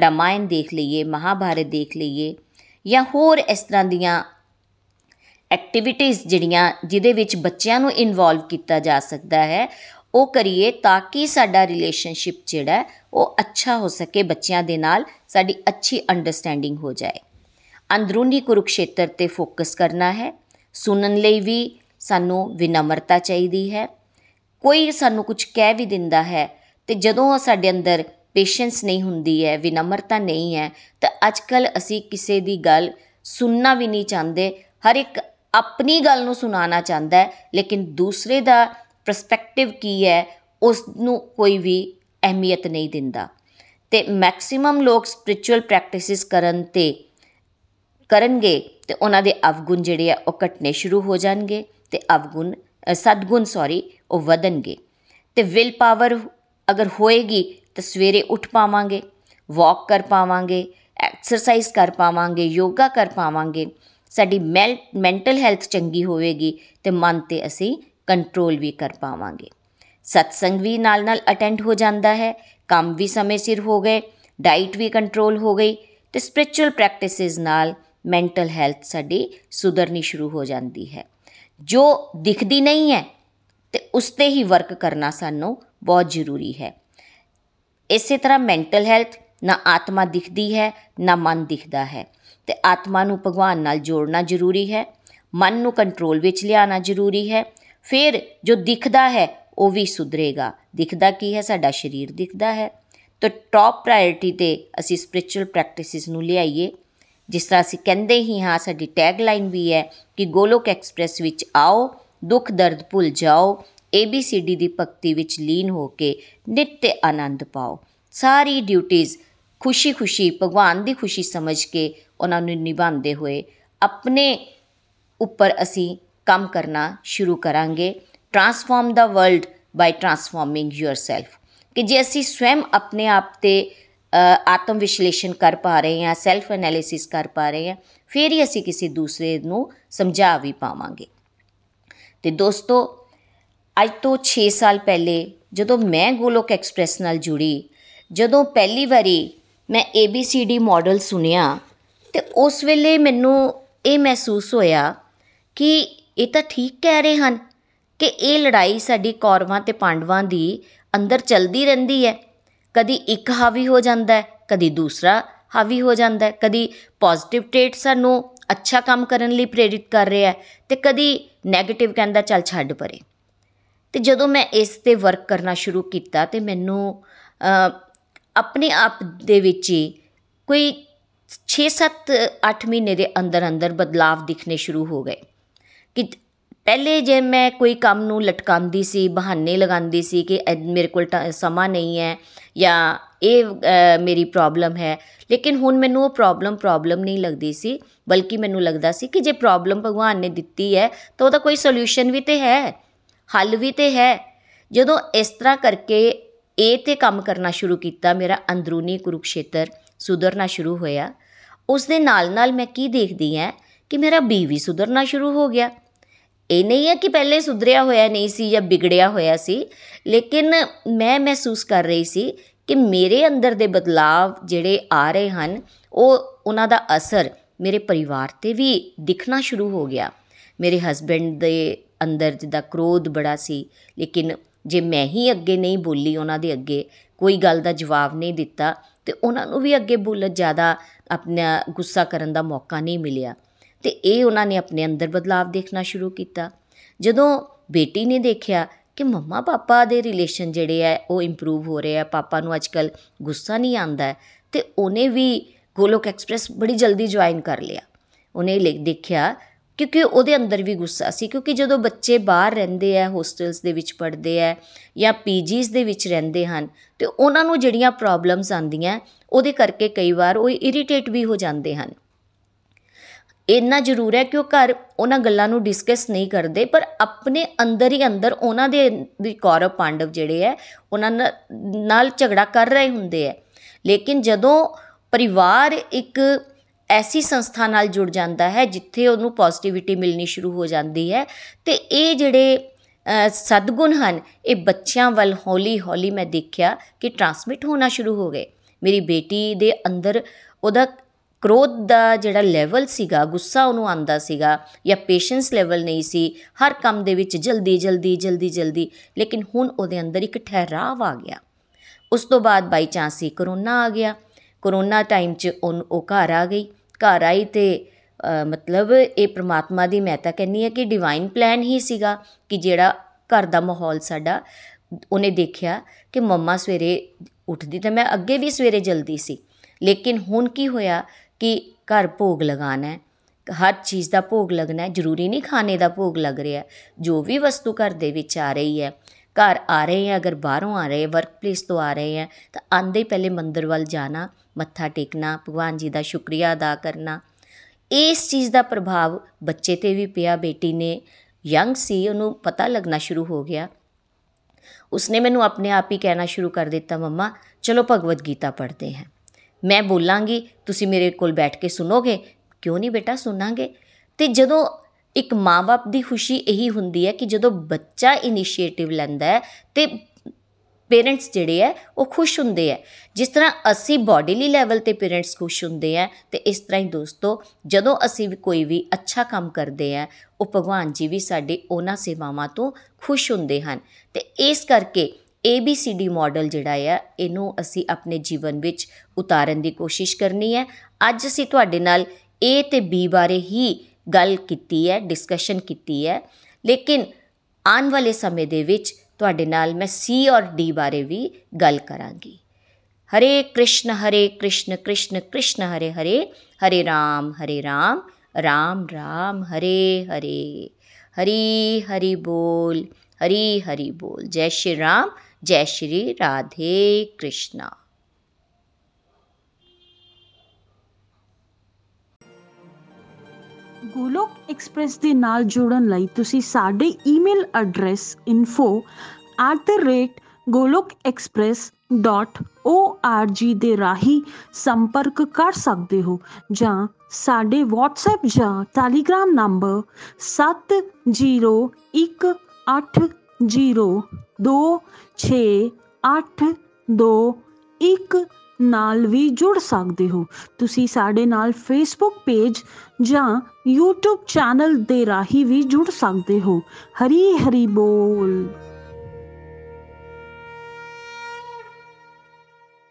ਰਾਮਾਇਣ ਦੇਖ ਲਈਏ, ਮਹਾਭਾਰਤ ਦੇਖ ਲਈਏ, ਜਾਂ ਹੋਰ ਇਸ ਤਰ੍ਹਾਂ ਦੀਆਂ ਐਕਟੀਵਿਟੀਜ਼ ਜਿਹੜੀਆਂ ਜਿਹਦੇ ਵਿੱਚ ਬੱਚਿਆਂ ਨੂੰ ਇਨਵੋਲਵ ਕੀਤਾ ਜਾ ਸਕਦਾ ਹੈ, ਉਹ ਕਰੀਏ ਤਾਂ ਕਿ ਸਾਡਾ ਰਿਲੇਸ਼ਨਸ਼ਿਪ ਜਿਹੜਾ ਉਹ ਅੱਛਾ ਹੋ ਸਕੇ, ਬੱਚਿਆਂ ਦੇ ਨਾਲ ਸਾਡੀ ਅੱਛੀ ਅੰਡਰਸਟੈਂਡਿੰਗ ਹੋ ਜਾਏ। ਅੰਦਰੂਨੀ ਕੁਰੂਕਸ਼ੇਤਰ ਤੇ ਫੋਕਸ ਕਰਨਾ ਹੈ, ਸੁਣਨ ਲਈ ਵੀ ਸਾਨੂੰ ਵਿਨਮਰਤਾ ਚਾਹੀਦੀ ਹੈ। ਕੋਈ ਸਾਨੂੰ ਕੁਝ ਕਹਿ ਵੀ ਦਿੰਦਾ ਹੈ ਤੇ ਜਦੋਂ ਸਾਡੇ ਅੰਦਰ ਪੇਸ਼ੈਂਸ ਨਹੀਂ ਹੁੰਦੀ ਹੈ, ਵਿਨਮਰਤਾ ਨਹੀਂ ਹੈ, ਤਾਂ ਅੱਜਕੱਲ ਅਸੀਂ ਕਿਸੇ ਦੀ ਗੱਲ ਸੁਣਨਾ ਵੀ ਨਹੀਂ ਚਾਹੁੰਦੇ। ਹਰ ਇੱਕ ਆਪਣੀ ਗੱਲ ਨੂੰ ਸੁਣਾਉਣਾ ਚਾਹੁੰਦਾ ਹੈ, ਲੇਕਿਨ ਦੂਸਰੇ ਦਾ ਪਰਸਪੈਕਟਿਵ ਕੀ ਹੈ ਉਸ ਨੂੰ ਕੋਈ ਵੀ ਅਹਿਮੀਅਤ ਨਹੀਂ ਦਿੰਦਾ। ਤੇ ਮੈਕਸਿਮਮ ਲੋਕ ਸਪਿਰਚੁਅਲ ਪ੍ਰੈਕਟਿਸਿਸ ਕਰਨ ਤੇ, ਕਰਨਗੇ ਤੇ ਉਹਨਾਂ ਦੇ ਅਵਗੁਣ ਜਿਹੜੇ ਆ, ਉਹ ਘਟਨੇ ਸ਼ੁਰੂ ਹੋ ਜਾਣਗੇ। ਤੇ ਅਵਗੁਣ ਸਦਗੁਣ ਸੌਰੀ ਉਹ ਵਧਣਗੇ। ਤੇ ਵਿਲ ਪਾਵਰ ਅਗਰ ਹੋਏਗੀ ਤਾਂ ਸਵੇਰੇ ਉੱਠ ਪਾਵਾਂਗੇ ਵਾਕ ਕਰ ਪਾਵਾਂਗੇ ਐਕਸਰਸਾਈਜ਼ ਕਰ ਪਾਵਾਂਗੇ ਯੋਗਾ ਕਰ ਪਾਵਾਂਗੇ। ਸਾਡੀ ਮੈਂਟਲ ਹੈਲਥ ਚੰਗੀ ਹੋਵੇਗੀ ਤੇ ਮਨ ਤੇ ਅਸੀਂ ਕੰਟਰੋਲ ਵੀ ਕਰ ਪਾਵਾਂਗੇ। ਸਤਸੰਗ ਵੀ ਨਾਲ ਨਾਲ ਅਟੈਂਡ ਹੋ ਜਾਂਦਾ ਹੈ, ਕੰਮ ਵੀ ਸਮੇਂ ਸਿਰ ਹੋ ਗਏ ਡਾਈਟ ਵੀ ਕੰਟਰੋਲ ਹੋ ਗਈ, ਤੇ ਸਪਿਰਚੁਅਲ ਪ੍ਰੈਕਟਿਸਿਸ ਨਾਲ ਮੈਂਟਲ ਹੈਲਥ ਸਾਡੀ ਸੁਧਰਨੀ ਸ਼ੁਰੂ ਹੋ ਜਾਂਦੀ ਹੈ। ਜੋ ਦਿਖਦੀ ਨਹੀਂ ਹੈ ਤੇ ਉਸ ਤੇ ਹੀ ਵਰਕ ਕਰਨਾ ਸਾਨੂੰ ਬਹੁਤ ਜ਼ਰੂਰੀ ਹੈ। ਇਸੇ ਤਰ੍ਹਾਂ ਮੈਂਟਲ ਹੈਲਥ ਨਾ ਆਤਮਾ ਦਿਖਦੀ ਹੈ, ਨਾ ਮਨ ਦਿਖਦਾ ਹੈ। ਤੇ ਆਤਮਾ ਨੂੰ ਭਗਵਾਨ ਨਾਲ ਜੋੜਨਾ ਜ਼ਰੂਰੀ ਹੈ, ਮਨ ਨੂੰ ਕੰਟਰੋਲ ਵਿੱਚ ਲਿਆਉਣਾ ਜ਼ਰੂਰੀ ਹੈ। ਫਿਰ ਜੋ ਦਿਖਦਾ ਹੈ, ਉਹ ਵੀ ਸੁਧਰੇਗਾ। ਦਿਖਦਾ ਕੀ ਹੈ? ਸਾਡਾ ਸਰੀਰ ਦਿਖਦਾ ਹੈ। ਤਾਂ ਟੌਪ ਪ੍ਰਾਇੋਰਟੀ ਤੇ ਅਸੀਂ ਸਪਿਰਚੁਅਲ ਪ੍ਰੈਕਟਿਸਿਸ ਨੂੰ ਲਿਆਈਏ। ਜਿਸ ਤਰ੍ਹਾਂ ਅਸੀਂ ਕਹਿੰਦੇ ਹੀ ਹਾਂ, ਸਾਡੀ ਟੈਗ ਲਾਈਨ ਵੀ ਹੈ ਕਿ ਗੋਲੋਕ ਐਕਸਪ੍ਰੈਸ ਵਿੱਚ ਆਓ, ਦੁੱਖ ਦਰਦ ਭੁੱਲ ਜਾਓ ABCD ਦੀ ਭਗਤੀ ਵਿੱਚ ਲੀਨ ਹੋ ਕੇ ਨਿੱਤ ਆਨੰਦ ਪਾਓ। ਸਾਰੀ ਡਿਊਟੀਆਂ ਖੁਸ਼ੀ-ਖੁਸ਼ੀ, ਭਗਵਾਨ ਦੀ ਖੁਸ਼ੀ ਸਮਝ ਕੇ ਉਹਨਾਂ ਨੂੰ ਨਿਭਾਉਂਦੇ ਹੋਏ ਆਪਣੇ ਉੱਪਰ ਅਸੀਂ ਕੰਮ ਕਰਨਾ ਸ਼ੁਰੂ ਕਰਾਂਗੇ। Transform the world by transforming yourself ਕਿ ਜੇ ਅਸੀਂ ਸਵੈਮ ਆਪਣੇ ਆਪ ਤੇ ਆਤਮ ਵਿਸ਼ਲੇਸ਼ਣ ਕਰ ਪਾ ਰਹੇ ਹਾਂ ਸੈਲਫ ਐਨਾਲਿਸਿਸ ਕਰ ਪਾ ਰਹੇ ਹਾਂ, ਫਿਰ ਹੀ ਅਸੀਂ ਕਿਸੇ ਦੂਸਰੇ ਨੂੰ ਸਮਝਾ ਵੀ ਪਾਵਾਂਗੇ। ਤੇ ਦੋਸਤੋ, ਅੱਜ ਤੋਂ 6 ਸਾਲ ਪਹਿਲੇ ਜਦੋਂ ਮੈਂ ਗੋਲੋਕ ਐਕਸਪ੍ਰੈਸ ਨਾਲ ਜੁੜੀ, ਜਦੋਂ ਪਹਿਲੀ ਵਾਰੀ ਮੈਂ ABCD ਮਾਡਲ ਸੁਨਿਆ ਤੇ ਉਸ ਵੇਲੇ ਮੈਨੂੰ ਇਹ ਮਹਿਸੂਸ ਹੋਇਆ ਕਿ ਇਹ ਤਾਂ ਠੀਕ ਕਹਿ ਰਹੇ ਹਨ ਕਿ ਇਹ ਲੜਾਈ ਸਾਡੀ ਕੌਰਵਾਂ ਤੇ ਪਾਂਡਵਾਂ ਦੀ ਅੰਦਰ ਚਲਦੀ ਰਹਿੰਦੀ ਹੈ। ਕਦੀ ਇੱਕ ਹਾਵੀ ਹੋ ਜਾਂਦਾ ਹੈ, ਕਦੀ ਦੂਸਰਾ ਹਾਵੀ ਹੋ ਜਾਂਦਾ ਹੈ, ਕਦੀ ਪੋਜ਼ਿਟਿਵ ਟ੍ਰੇਟ ਸਾਨੂੰ ਅੱਛਾ ਕੰਮ ਕਰਨ ਲਈ ਪ੍ਰੇਰਿਤ ਕਰ ਰਿਹਾ ਹੈ ਤੇ ਕਦੀ 네ਗੇਟਿਵ ਕਹਿੰਦਾ ਚੱਲ ਛੱਡ ਪਰੇ। ਤੇ ਜਦੋਂ ਮੈਂ ਇਸ ਤੇ ਵਰਕ ਕਰਨਾ ਸ਼ੁਰੂ ਕੀਤਾ ਤੇ ਮੈਨੂੰ ਆਪਣੇ ਆਪ ਦੇ ਵਿੱਚ ਹੀ ਕੋਈ 6-7 8 ਮਹੀਨੇ ਦੇ ਅੰਦਰ ਅੰਦਰ ਬਦਲਾਵ ਦਿਖਣੇ ਸ਼ੁਰੂ ਹੋ ਗਏ। ਕਿ ਪਹਿਲੇ ਜੇ ਮੈਂ ਕੋਈ ਕੰਮ ਨੂੰ ਲਟਕਾਉਂਦੀ ਸੀ, ਬਹਾਨੇ ਲਗਾਉਂਦੀ ਸੀ ਕਿ ਮੇਰੇ ਕੋਲ ਸਮਾਂ ਨਹੀਂ ਹੈ ਜਾਂ ਇਹ ਮੇਰੀ ਪ੍ਰੋਬਲਮ ਹੈ, ਲੇਕਿਨ ਹੁਣ ਮੈਨੂੰ ਉਹ ਪ੍ਰੋਬਲਮ ਪ੍ਰੋਬਲਮ ਨਹੀਂ ਲੱਗਦੀ ਸੀ, ਬਲਕਿ ਮੈਨੂੰ ਲੱਗਦਾ ਸੀ ਕਿ ਜੇ ਪ੍ਰੋਬਲਮ ਭਗਵਾਨ ਨੇ ਦਿੱਤੀ ਹੈ, ਤਾਂ ਉਹਦਾ ਕੋਈ ਸੋਲੂਸ਼ਨ ਵੀ ਤੇ ਹੈ, ਹੱਲ ਵੀ ਤੇ ਹੈ। ਜਦੋਂ ਇਸ ਤਰ੍ਹਾਂ ਕਰਕੇ ਇਹ ਤੇ ਕੰਮ ਕਰਨਾ ਸ਼ੁਰੂ ਕੀਤਾ, ਮੇਰਾ ਅੰਦਰੂਨੀ ਕੁਰੂਕਸ਼ੇਤਰ ਸੁਧਰਨਾ ਸ਼ੁਰੂ ਹੋਇਆ, ਉਸ ਦੇ ਨਾਲ ਨਾਲ ਮੈਂ ਕੀ ਦੇਖਦੀ ਹਾਂ ਕਿ ਮੇਰਾ ਬੀ ਵੀ ਸੁਧਰਨਾ ਸ਼ੁਰੂ ਹੋ ਗਿਆ। ਇਹ ਨਹੀਂ ਹੈ ਕਿ ਪਹਿਲੇ ਸੁਧਰਿਆ ਹੋਇਆ ਨਹੀਂ ਸੀ ਜਾਂ ਵਿਗੜਿਆ ਹੋਇਆ ਸੀ, ਲੇਕਿਨ ਮੈਂ ਮਹਿਸੂਸ ਕਰ ਰਹੀ ਸੀ ਕਿ ਮੇਰੇ ਅੰਦਰ ਦੇ ਬਦਲਾਵ ਜਿਹੜੇ ਆ ਰਹੇ ਹਨ, ਉਹ ਉਹਨਾਂ ਦਾ ਅਸਰ ਮੇਰੇ ਪਰਿਵਾਰ ਤੇ ਵੀ ਦਿਖਣਾ ਸ਼ੁਰੂ ਹੋ ਗਿਆ। ਮੇਰੇ ਹਸਬੰਡ ਦੇ ਅੰਦਰ ਜਿਹਦਾ ਕ੍ਰੋਧ ਬੜਾ ਸੀ, ਲੇਕਿਨ ਜੇ ਮੈਂ ਹੀ ਅੱਗੇ ਨਹੀਂ ਬੋਲੀ ਉਹਨਾਂ ਦੇ ਅੱਗੇ, ਕੋਈ ਗੱਲ ਦਾ ਜਵਾਬ ਨਹੀਂ ਦਿੱਤਾ ਤੇ ਉਹਨਾਂ ਨੂੰ ਵੀ ਅੱਗੇ ਬੋਲਣ ਜ਼ਿਆਦਾ ਆਪਣਾ ਗੁੱਸਾ ਕਰਨ ਦਾ ਮੌਕਾ ਨਹੀਂ ਮਿਲਿਆ। ਤੇ ਇਹ ਉਹਨਾਂ ਨੇ ਆਪਣੇ ਅੰਦਰ ਬਦਲਾਵ ਦੇਖਣਾ ਸ਼ੁਰੂ ਕੀਤਾ। ਜਦੋਂ ਬੇਟੀ ਨੇ ਦੇਖਿਆ ਕਿ ਮੰਮਾ ਪਾਪਾ ਦੇ ਰਿਲੇਸ਼ਨ ਜਿਹੜੇ ਆ, ਉਹ ਇੰਪਰੂਵ ਹੋ ਰਹੇ ਆ, ਪਾਪਾ ਨੂੰ ਅੱਜਕੱਲ ਗੁੱਸਾ ਨਹੀਂ ਆਂਦਾ ਤੇ ਉਹਨੇ ਵੀ ਗੋਲੋਕ ਐਕਸਪ੍ਰੈਸ ਬੜੀ ਜਲਦੀ ਜੁਆਇਨ ਕਰ ਲਿਆ। ਉਹਨੇ ਦੇਖਿਆ ਕਿਉਂਕਿ ਉਹਦੇ ਅੰਦਰ ਵੀ ਗੁੱਸਾ ਸੀ, ਕਿਉਂਕਿ ਜਦੋਂ ਬੱਚੇ ਬਾਹਰ ਰਹਿੰਦੇ ਆ, ਹੋਸਟਲਸ ਦੇ ਵਿੱਚ ਪੜ੍ਹਦੇ ਆ ਜਾਂ ਪੀਜੀਸ ਦੇ ਵਿੱਚ ਰਹਿੰਦੇ ਹਨ, ਤੇ ਉਹਨਾਂ ਨੂੰ ਜਿਹੜੀਆਂ ਪ੍ਰੋਬਲਮਸ ਆਉਂਦੀਆਂ, ਉਹਦੇ ਕਰਕੇ ਕਈ ਵਾਰ ਉਹ ਇਰੀਟੇਟ ਵੀ ਹੋ ਜਾਂਦੇ ਹਨ। ਇੰਨਾ ਜ਼ਰੂਰ ਹੈ ਕਿ ਉਹ ਘਰ ਉਹਨਾਂ ਗੱਲਾਂ ਨੂੰ ਡਿਸਕਸ ਨਹੀਂ ਕਰਦੇ, ਪਰ ਆਪਣੇ ਅੰਦਰ ਹੀ ਅੰਦਰ ਉਹਨਾਂ ਦੇ ਵੀ ਕੌਰਵ ਪਾਂਡਵ ਜਿਹੜੇ ਹੈ, ਉਹਨਾਂ ਨਾਲ ਝਗੜਾ ਕਰ ਰਹੇ ਹੁੰਦੇ ਆ ਲੇਕਿਨ ਜਦੋਂ ਪਰਿਵਾਰ ਇੱਕ ਐਸੀ ਸੰਸਥਾ ਨਾਲ ਜੁੜ ਜਾਂਦਾ ਹੈ, ਜਿੱਥੇ ਉਹਨੂੰ ਪੋਜ਼ਿਟਿਵਿਟੀ ਮਿਲਣੀ ਸ਼ੁਰੂ ਹੋ ਜਾਂਦੀ ਹੈ, ਤੇ ਇਹ ਜਿਹੜੇ ਸਦਗੁਣ ਹਨ, ਇਹ ਬੱਚਿਆਂ ਵੱਲ ਹੌਲੀ ਹੌਲੀ ਮੈਂ ਦੇਖਿਆ ਕਿ ਟਰਾਂਸਮਿਟ ਹੋਣਾ ਸ਼ੁਰੂ ਹੋ ਗਏ। ਮੇਰੀ ਬੇਟੀ ਦੇ ਅੰਦਰ ਉਹਦਾ ਕ੍ਰੋਧ ਦਾ ਜਿਹੜਾ ਲੈਵਲ ਸੀਗਾ, ਗੁੱਸਾ ਉਹਨੂੰ ਆਂਦਾ ਸੀਗਾ ਜਾਂ ਪੇਸ਼ੈਂਸ ਲੈਵਲ ਨਹੀਂ ਸੀ, ਹਰ ਕੰਮ ਦੇ ਵਿੱਚ ਜਲਦੀ ਜਲਦੀ ਜਲਦੀ ਜਲਦੀ, ਲੇਕਿਨ ਹੁਣ ਉਹਦੇ ਅੰਦਰ ਇੱਕ ਠਹਿਰਾਵ ਆ ਗਿਆ। ਉਸ ਤੋਂ ਬਾਅਦ ਬਾਈ ਚਾਂਸ ਹੀ ਕਰੋਨਾ ਆ ਗਿਆ। ਕਰੋਨਾ ਟਾਈਮ 'ਚ ਉਹ ਘਰ ਆ ਗਈ। ਘਰ ਆਈ ਤੇ ਮਤਲਬ ਇਹ ਪ੍ਰਮਾਤਮਾ ਦੀ ਮੈਂ ਤਾਂ ਕਹਿੰਨੀ ਹੈ ਕਿ ਡਿਵਾਈਨ ਪਲਾਨ ਹੀ ਸੀਗਾ ਕਿ ਜਿਹੜਾ ਘਰ ਦਾ ਮਾਹੌਲ ਸਾਡਾ, ਉਹਨੇ ਦੇਖਿਆ ਕਿ ਮੰਮਾ ਸਵੇਰੇ ਉੱਠਦੀ ਤਾਂ ਮੈਂ ਅੱਗੇ ਵੀ ਸਵੇਰੇ ਜਲਦੀ ਸੀ। ਲੇਕਿਨ ਹੁਣ ਕੀ ਹੋਇਆ ਕਿ ਘਰ ਭੋਗ ਲਗਾਣਾ ਹੈ। ਹਰ ਚੀਜ਼ ਦਾ ਭੋਗ ਲੱਗਣਾ ਹੈ। ਜ਼ਰੂਰੀ ਨਹੀਂ ਖਾਣੇ ਦਾ ਭੋਗ ਲੱਗ ਰਿਹਾ। ਜੋ ਵੀ ਵਸਤੂ ਘਰ ਦੇ ਵਿੱਚ ਆ ਰਹੀ ਹੈ, ਘਰ ਆ ਰਹੇ ਆ ਅਗਰ ਬਾਹਰੋਂ ਆ ਰਹੇ ਵਰਕ ਪਲੇਸ ਤੋਂ ਆ ਰਹੇ ਆ ਤਾਂ ਆਂਦੇ ਪਹਿਲੇ ਮੰਦਰ ਵੱਲ ਜਾਣਾ, ਮੱਥਾ ਟੇਕਣਾ, ਭਗਵਾਨ ਜੀ ਦਾ ਸ਼ੁਕਰੀਆ ਅਦਾ ਕਰਨਾ। ਇਸ ਚੀਜ਼ ਦਾ ਪ੍ਰਭਾਵ ਬੱਚੇ ਤੇ ਵੀ ਪਿਆ, ਬੇਟੀ ਨੇ ਯੰਗ ਸੀ, ਉਹਨੂੰ ਪਤਾ ਲੱਗਣਾ ਸ਼ੁਰੂ ਹੋ ਗਿਆ। ਉਸਨੇ ਮੈਨੂੰ ਆਪਣੇ ਆਪ ਹੀ ਕਹਿਣਾ ਸ਼ੁਰੂ ਕਰ ਦਿੱਤਾ, ਮੰਮਾ, ਚਲੋ ਭਗਵਦ ਗੀਤਾ ਪੜ੍ਹਦੇ ਹਾਂ। ਮੈਂ ਬੋਲਾਂਗੀ, ਤੁਸੀਂ ਮੇਰੇ ਕੋਲ ਬੈਠ ਕੇ ਸੁਣੋਗੇ। ਕਿਉਂ ਨਹੀਂ ਬੇਟਾ, ਸੁਣਾਂਗੇ? ਤੇ ਜਦੋਂ ਇੱਕ ਮਾਂ-ਬਾਪ ਦੀ ਖੁਸ਼ੀ ਇਹੀ ਹੁੰਦੀ ਹੈ ਕਿ ਜਦੋਂ ਬੱਚਾ ਇਨੀਸ਼ੀਏਟਿਵ ਲੈਂਦਾ ਹੈ ਤੇ ਪੇਰੈਂਟਸ ਜਿਹੜੇ ਆ ਉਹ ਖੁਸ਼ ਹੁੰਦੇ ਆ ਜਿਸ ਤਰ੍ਹਾਂ ਅਸੀਂ ਬਾਡੀਲੀ ਲੈਵਲ ਤੇ ਪੇਰੈਂਟਸ ਖੁਸ਼ ਹੁੰਦੇ ਆ ਤੇ ਇਸ ਤਰ੍ਹਾਂ ਹੀ ਦੋਸਤੋ, ਜਦੋਂ ਅਸੀਂ ਵੀ ਕੋਈ ਵੀ ਅੱਛਾ ਕੰਮ ਕਰਦੇ ਆ ਉਹ ਭਗਵਾਨ ਜੀ ਵੀ ਸਾਡੇ ਉਹਨਾਂ ਸੇਵਾਵਾਂ ਤੋਂ ਖੁਸ਼ ਹੁੰਦੇ ਹਨ। ਤੇ ਇਸ ਕਰਕੇ ABCD ਮਾਡਲ ਜਿਹੜਾ ਹੈ ਇਹਨੂੰ ਅਸੀਂ ਆਪਣੇ ਜੀਵਨ ਵਿੱਚ ਉਤਾਰਨ ਦੀ ਕੋਸ਼ਿਸ਼ ਕਰਨੀ ਹੈ। ਅੱਜ ਅਸੀਂ ਤੁਹਾਡੇ ਨਾਲ A ਤੇ B ਬਾਰੇ ਹੀ ਗੱਲ ਕੀਤੀ ਹੈ ਡਿਸਕਸ਼ਨ ਕੀਤੀ ਹੈ। ਲੇਕਿਨ ਆਉਣ ਵਾਲੇ ਸਮੇਂ ਦੇ ਵਿੱਚ ਤੁਹਾਡੇ ਨਾਲ ਮੈਂ C ਔਰ D ਬਾਰੇ ਵੀ ਗੱਲ ਕਰਾਂਗੀ। ਹਰੇ ਕ੍ਰਿਸ਼ਨ ਹਰੇ ਕ੍ਰਿਸ਼ਨ ਕ੍ਰਿਸ਼ਨ ਕ੍ਰਿਸ਼ਨ, ਹਰੇ ਹਰੇ ਹਰੇ ਰਾਮ ਹਰੇ ਰਾਮ ਰਾਮ ਰਾਮ, ਹਰੇ ਹਰੇ, ਹਰੀ ਹਰੀ ਬੋਲ, ਹਰੀ ਹਰੀ ਬੋਲ, ਜੈ ਸ਼੍ਰੀ ਰਾਮ ਜੈ ਸ਼੍ਰੀ ਰਾਧੇ ਕ੍ਰਿਸ਼ਨਾ। ਗੋਲੋਕ ਐਕਸਪ੍ਰੈਸ ਦੇ ਨਾਲ ਜੁੜਨ ਲਈ ਤੁਸੀਂ ਸਾਡੇ ਈਮੇਲ ਐਡਰੈਸ info@golokexpress.org ਦੇ ਰਾਹੀਂ ਸੰਪਰਕ ਕਰ ਸਕਦੇ ਹੋ ਜਾਂ ਸਾਡੇ WhatsApp ਜਾਂ Telegram ਨੰਬਰ 7018026822 ਇੱਕ ਨਾਲ ਵੀ ਜੁੜ ਸਕਦੇ ਹੋ। ਤੁਸੀਂ ਸਾਡੇ ਨਾਲ ਫੇਸਬੁੱਕ ਪੇਜ ਜਾਂ YouTube ਚੈਨਲ ਦੇ ਰਾਹੀਂ ਵੀ ਜੁੜ ਸਕਦੇ ਹੋ। ਹਰੀ ਹਰੀ ਬੋਲ।